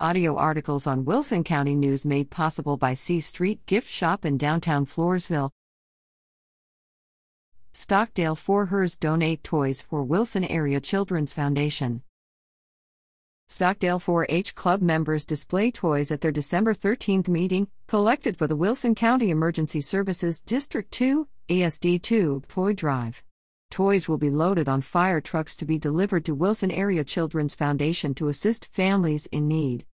Audio articles on Wilson County News made possible by C Street Gift Shop in downtown Floresville. Stockdale 4-H'ers donate toys for Wilson Area Children's Foundation. Stockdale 4 H Club members display toys at their December 13th meeting, collected for the Wilson County Emergency Services District 2, ESD 2, Toy Drive. Toys will be loaded on fire trucks to be delivered to Wilson Area Children's Foundation to assist families in need.